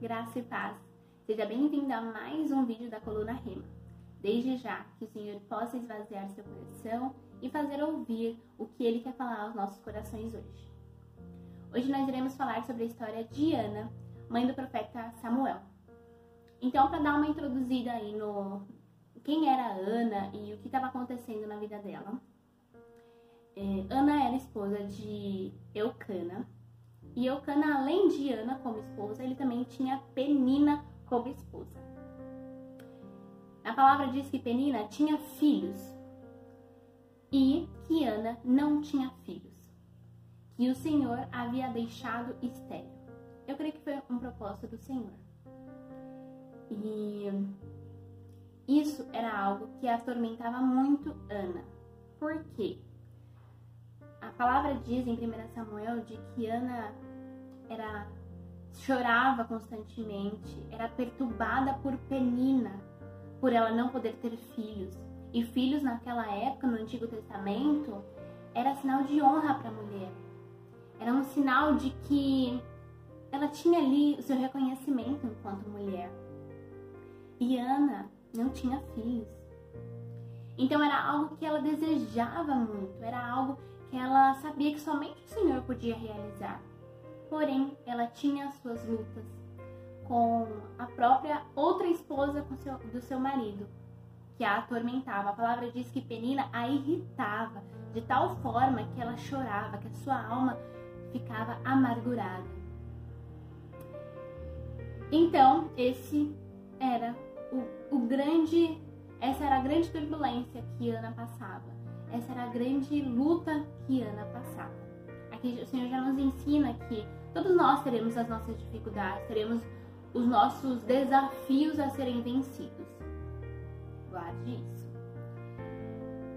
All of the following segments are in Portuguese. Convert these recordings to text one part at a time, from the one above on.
graça e paz. Seja bem-vindo a mais um vídeo da Coluna Rima. Desde já, que o Senhor possa esvaziar seu coração e fazer ouvir o que Ele quer falar aos nossos corações hoje. Hoje nós iremos falar sobre a história de Ana, mãe do profeta Samuel. Então, para dar uma introduzida aí no quem era Ana e o que estava acontecendo na vida dela, é, Ana era esposa de Eucana, e Eucana, além de Ana como esposa, ele também tinha Penina como esposa. A palavra diz que Penina tinha filhos e que Ana não tinha filhos, que o Senhor havia deixado estéril. Eu creio que foi um propósito do Senhor. E isso era algo que atormentava muito Ana. Por quê? A palavra diz em 1 Samuel de que Ana era chorava constantemente, era perturbada por Penina, por ela não poder ter filhos. E filhos naquela época, no Antigo Testamento, era sinal de honra para a mulher. Era um sinal de que ela tinha ali o seu reconhecimento enquanto mulher. E Ana não tinha filhos. Então era algo que ela desejava muito, era algo sabia que somente o Senhor podia realizar. Porém, ela tinha as suas lutas com a própria outra esposa do seu marido, que a atormentava. A palavra diz que Penina a irritava de tal forma que ela chorava, que a sua alma ficava amargurada. Então, esse era o, o grande, essa era a grande turbulência que Ana passava. Essa era a grande luta que Ana passava. Aqui o Senhor já nos ensina que todos nós teremos as nossas dificuldades, teremos os nossos desafios a serem vencidos. Guarde isso.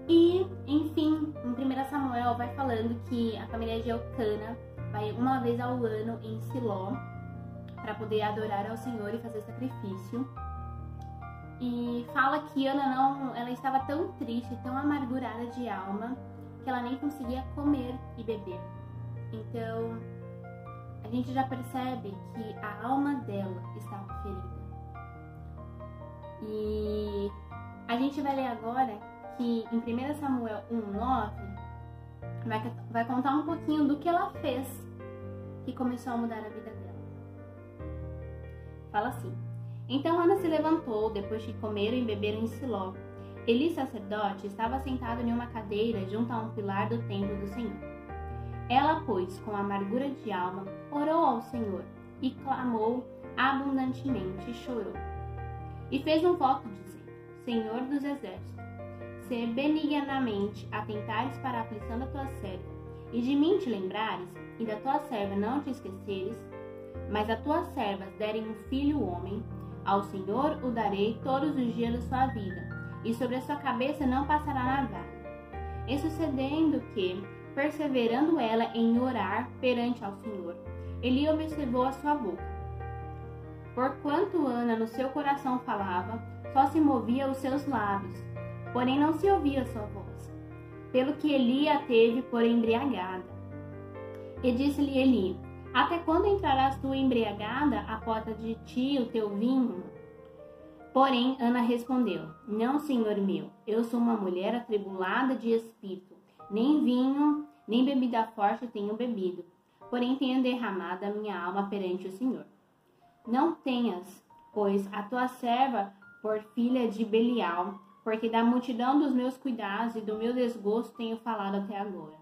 E, enfim, em 1 Samuel vai falando que a família de Elcana vai uma vez ao ano em Siló para poder adorar ao Senhor e fazer sacrifício. E fala que Ana não, ela estava tão triste, tão amargurada de alma, que ela nem conseguia comer e beber. Então, a gente já percebe que a alma dela estava ferida. E a gente vai ler agora que em 1 Samuel 1,9 vai, vai contar um pouquinho do que ela fez que começou a mudar a vida dela. Fala assim: Então Ana se levantou depois de comeram e beberam em Siló. Eli, sacerdote, estava sentado em uma cadeira junto a um pilar do templo do Senhor. Ela, pois, com amargura de alma, orou ao Senhor e clamou abundantemente e chorou. E fez um voto dizendo: Senhor dos exércitos, se benignamente atentares para a aflição da tua serva, e de mim te lembrares, e da tua serva não te esqueceres, mas a tuas servas derem um filho homem, ao Senhor o darei todos os dias da sua vida, e sobre a sua cabeça não passará navalha. E sucedendo que, perseverando ela em orar perante ao Senhor. Eli observou a sua boca. Porquanto Ana no seu coração falava, só se movia os seus lábios, porém não se ouvia sua voz. Pelo que Eli a teve por embriagada. E disse-lhe Eli: Até quando entrarás tu embriagada à porta de ti o teu vinho? Porém, Ana respondeu: Não, senhor meu, eu sou uma mulher atribulada de espírito nem vinho, nem bebida forte tenho bebido, porém tenho derramado a minha alma perante o Senhor. Não tenhas, pois, a tua serva por filha de Belial, porque da multidão dos meus cuidados e do meu desgosto tenho falado até agora.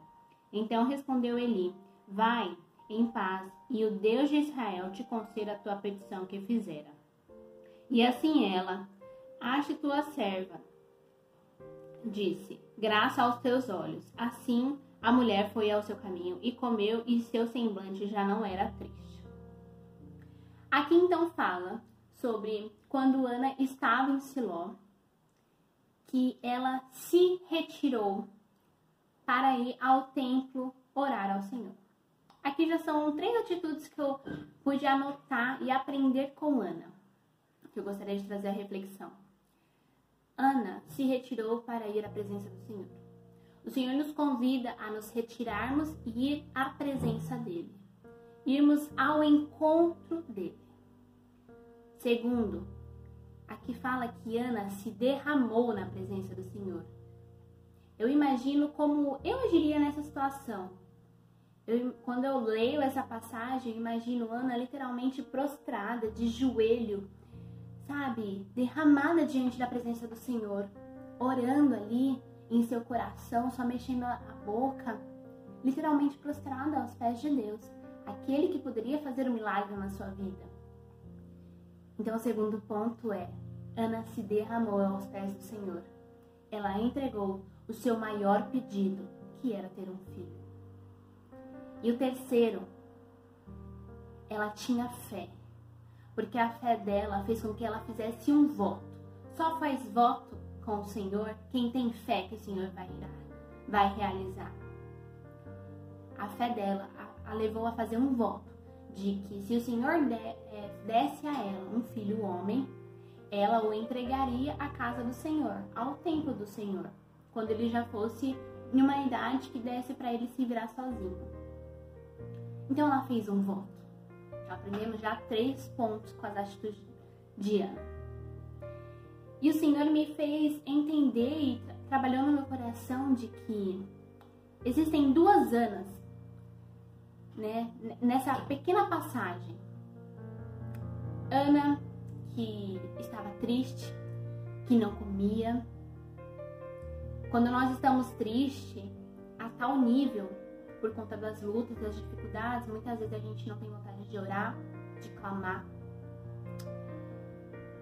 Então respondeu Eli: Vai em paz, e o Deus de Israel te conceda a tua petição que fizera. E assim ela, ache tua serva, disse: Graça aos teus olhos. Assim a mulher foi ao seu caminho e comeu, e seu semblante já não era triste. Aqui então fala sobre quando Ana estava em Siló, que ela se retirou para ir ao templo orar ao Senhor. Aqui já são três atitudes que eu pude anotar e aprender com Ana, que eu gostaria de trazer a reflexão. Ana se retirou para ir à presença do Senhor. O Senhor nos convida a nos retirarmos e ir à presença dele, irmos ao encontro dele. Segundo, aqui fala que Ana se derramou na presença do Senhor. Eu imagino como eu agiria nessa situação. Eu, quando eu leio essa passagem, imagino Ana literalmente prostrada, de joelho, sabe, derramada diante da presença do Senhor, orando ali em seu coração, só mexendo a boca, literalmente prostrada aos pés de Deus, aquele que poderia fazer um milagre na sua vida. Então, o segundo ponto é: Ana se derramou aos pés do Senhor. Ela entregou o seu maior pedido, que era ter um filho. E o terceiro, ela tinha fé porque a fé dela fez com que ela fizesse um voto. Só faz voto com o Senhor quem tem fé que o Senhor vai, vai realizar. A fé dela a, a levou a fazer um voto de que se o Senhor de, é, desse a ela um filho homem, ela o entregaria à casa do Senhor, ao templo do Senhor, quando ele já fosse em uma idade que desse para ele se virar sozinho. Então ela fez um voto. Aprendemos já três pontos com as atitudes de Ana. E o Senhor me fez entender e trabalhou no meu coração de que existem duas Anas né, nessa pequena passagem. Ana, que estava triste, que não comia. Quando nós estamos tristes, a tal nível por conta das lutas, das dificuldades, muitas vezes a gente não tem vontade de orar, de clamar.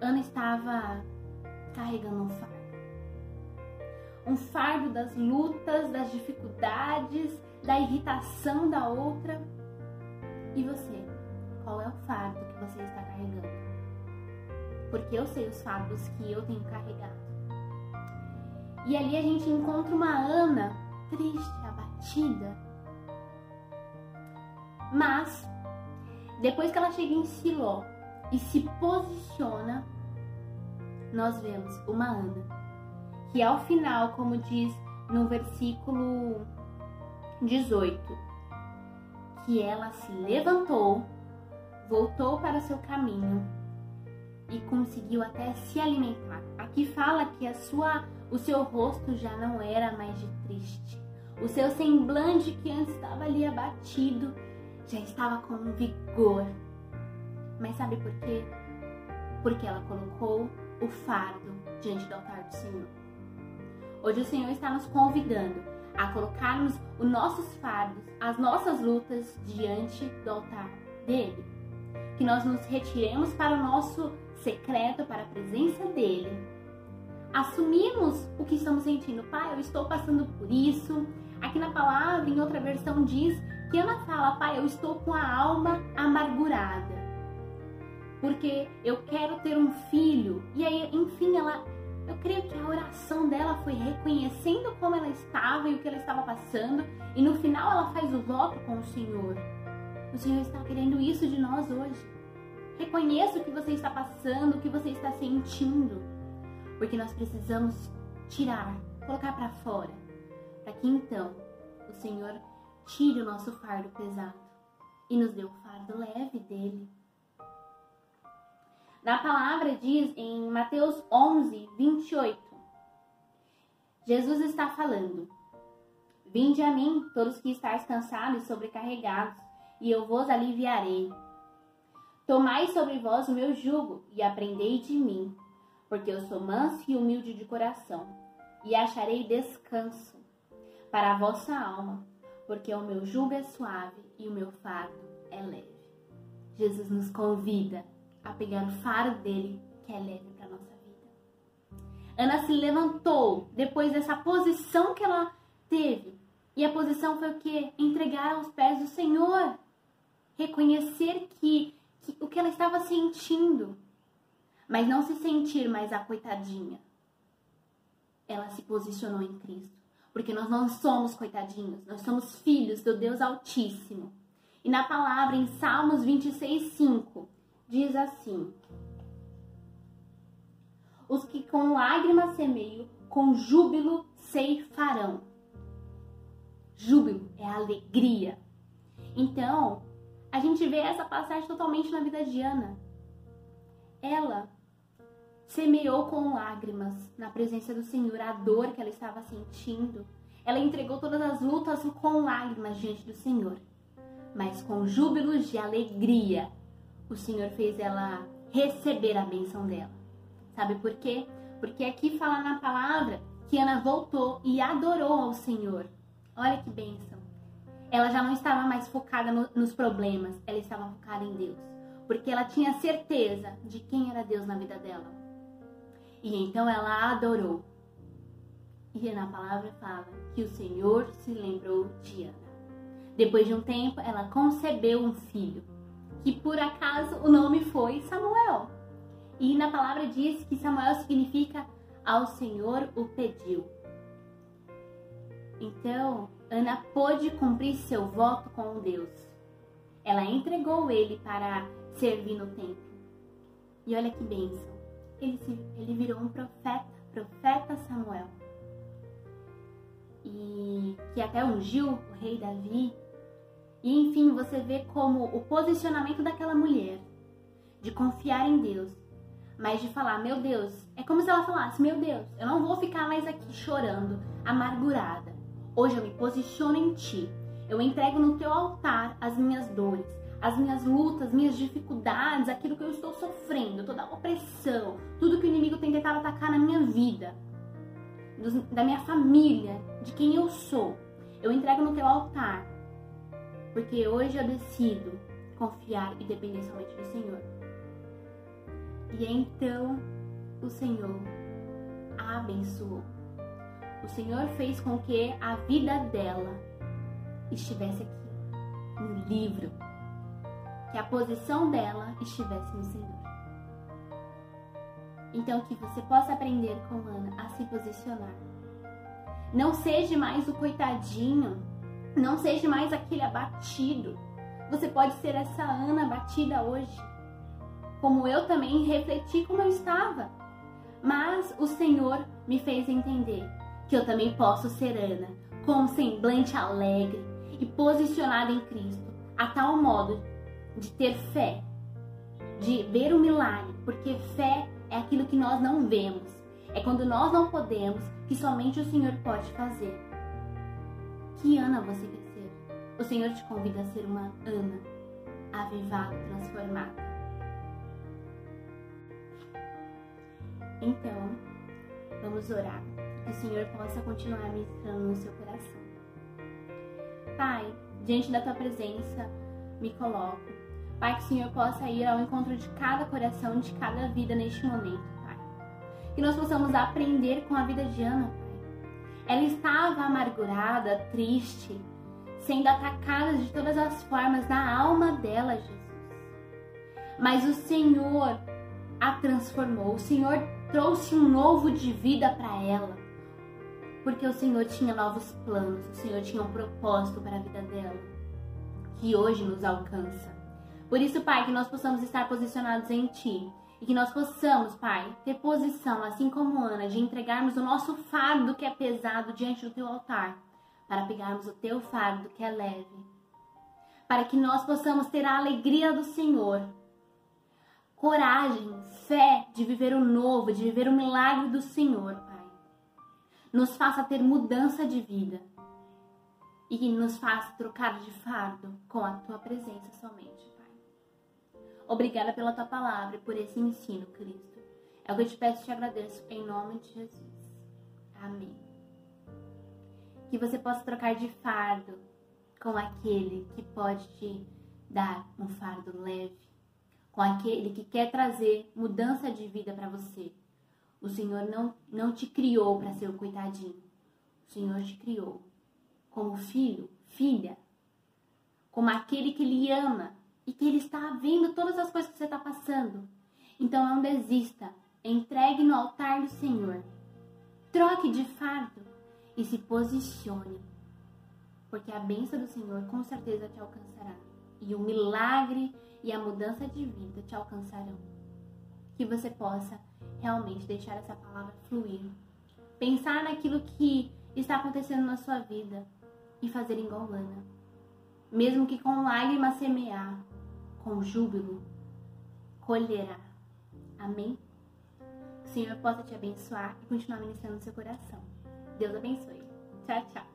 Ana estava carregando um fardo. Um fardo das lutas, das dificuldades, da irritação da outra. E você? Qual é o fardo que você está carregando? Porque eu sei os fardos que eu tenho carregado. E ali a gente encontra uma Ana triste, abatida, mas, depois que ela chega em Siló e se posiciona, nós vemos uma Ana, que ao final, como diz no versículo 18, que ela se levantou, voltou para o seu caminho e conseguiu até se alimentar. Aqui fala que a sua, o seu rosto já não era mais de triste. O seu semblante que antes estava ali abatido já estava com vigor. Mas sabe por quê? Porque ela colocou o fardo diante do altar do Senhor. Hoje o Senhor está nos convidando a colocarmos os nossos fardos, as nossas lutas diante do altar dele. Que nós nos retiremos para o nosso secreto, para a presença dele. Assumimos o que estamos sentindo. Pai, eu estou passando por isso. Aqui na palavra, em outra versão, diz que Ana fala, pai, eu estou com a alma amargurada. Porque eu quero ter um filho. E aí, enfim, ela eu creio que a oração dela foi reconhecendo como ela estava e o que ela estava passando, e no final ela faz o voto com o Senhor. O Senhor está querendo isso de nós hoje. Reconheça o que você está passando, o que você está sentindo, porque nós precisamos tirar, colocar para fora, para que então o Senhor tire o nosso fardo pesado e nos dê o fardo leve dele. Na palavra diz em Mateus 11, 28, Jesus está falando: Vinde a mim, todos que estáis cansados e sobrecarregados, e eu vos aliviarei. Tomai sobre vós o meu jugo e aprendei de mim, porque eu sou manso e humilde de coração, e acharei descanso para a vossa alma porque o meu jugo é suave e o meu fardo é leve. Jesus nos convida a pegar o fardo dele, que é leve para nossa vida. Ana se levantou depois dessa posição que ela teve. E a posição foi o que? Entregar aos pés do Senhor. Reconhecer que, que o que ela estava sentindo. Mas não se sentir mais a coitadinha. Ela se posicionou em Cristo porque nós não somos coitadinhos, nós somos filhos do Deus Altíssimo. E na palavra, em Salmos 26, 5, diz assim: Os que com lágrimas semeiam, com júbilo ceifarão. Júbilo é alegria. Então, a gente vê essa passagem totalmente na vida de Ana. ela semeou com lágrimas na presença do Senhor a dor que ela estava sentindo. Ela entregou todas as lutas com lágrimas diante do Senhor. Mas com júbilos de alegria, o Senhor fez ela receber a benção dela. Sabe por quê? Porque aqui fala na palavra que Ana voltou e adorou ao Senhor. Olha que bênção. Ela já não estava mais focada no, nos problemas, ela estava focada em Deus. Porque ela tinha certeza de quem era Deus na vida dela. E então ela adorou. E na palavra fala que o Senhor se lembrou de Ana. Depois de um tempo, ela concebeu um filho, que por acaso o nome foi Samuel. E na palavra diz que Samuel significa ao Senhor o pediu. Então, Ana pôde cumprir seu voto com Deus. Ela entregou ele para servir no templo. E olha que bênção. Ele, se, ele virou um profeta, profeta Samuel. E que até ungiu o rei Davi. E enfim, você vê como o posicionamento daquela mulher de confiar em Deus, mas de falar, meu Deus, é como se ela falasse, meu Deus, eu não vou ficar mais aqui chorando, amargurada. Hoje eu me posiciono em ti. Eu entrego no teu altar as minhas dores, as minhas lutas, minhas dificuldades, aquilo que eu estou sofrendo, toda a opressão, tudo que o inimigo tem tentado atacar na minha vida, da minha família, de quem eu sou. Eu entrego no teu altar, porque hoje eu decido confiar e depender somente do Senhor. E então o Senhor a abençoou. O Senhor fez com que a vida dela estivesse aqui, no livro. Que a posição dela estivesse no Senhor. Então, que você possa aprender com Ana a se posicionar. Não seja mais o coitadinho. Não seja mais aquele abatido. Você pode ser essa Ana abatida hoje. Como eu também refleti como eu estava. Mas o Senhor me fez entender que eu também posso ser Ana, com um semblante alegre e posicionada em Cristo, a tal modo de ter fé, de ver o milagre, porque fé é aquilo que nós não vemos, é quando nós não podemos que somente o Senhor pode fazer. Que Ana você quer ser? O Senhor te convida a ser uma Ana, avivada, transformada. Então, vamos orar que o Senhor possa continuar ministrando no seu coração. Pai, diante da tua presença, me coloco. Pai, que o Senhor possa ir ao encontro de cada coração, de cada vida neste momento, Pai. Que nós possamos aprender com a vida de Ana, Pai. Ela estava amargurada, triste, sendo atacada de todas as formas na alma dela, Jesus. Mas o Senhor a transformou, o Senhor trouxe um novo de vida para ela porque o Senhor tinha novos planos, o Senhor tinha um propósito para a vida dela, que hoje nos alcança. Por isso, Pai, que nós possamos estar posicionados em Ti e que nós possamos, Pai, ter posição, assim como Ana, de entregarmos o nosso fardo que é pesado diante do Teu altar, para pegarmos o Teu fardo que é leve. Para que nós possamos ter a alegria do Senhor, coragem, fé de viver o novo, de viver o milagre do Senhor, Pai nos faça ter mudança de vida e que nos faça trocar de fardo com a tua presença somente. Obrigada pela tua palavra e por esse ensino, Cristo. É o que eu te peço e te agradeço em nome de Jesus. Amém. Que você possa trocar de fardo com aquele que pode te dar um fardo leve, com aquele que quer trazer mudança de vida para você o Senhor não, não te criou para ser o coitadinho. O Senhor te criou como filho, filha, como aquele que lhe ama e que ele está vendo todas as coisas que você está passando. Então não desista, entregue no altar do Senhor, troque de fardo e se posicione, porque a bênção do Senhor com certeza te alcançará e o milagre e a mudança de vida te alcançarão. Que você possa realmente deixar essa palavra fluir. Pensar naquilo que está acontecendo na sua vida e fazer igual Ana. Mesmo que com lágrimas semear, com júbilo, colherá. Amém? Que o Senhor possa te abençoar e continuar ministrando seu coração. Deus abençoe. Tchau, tchau.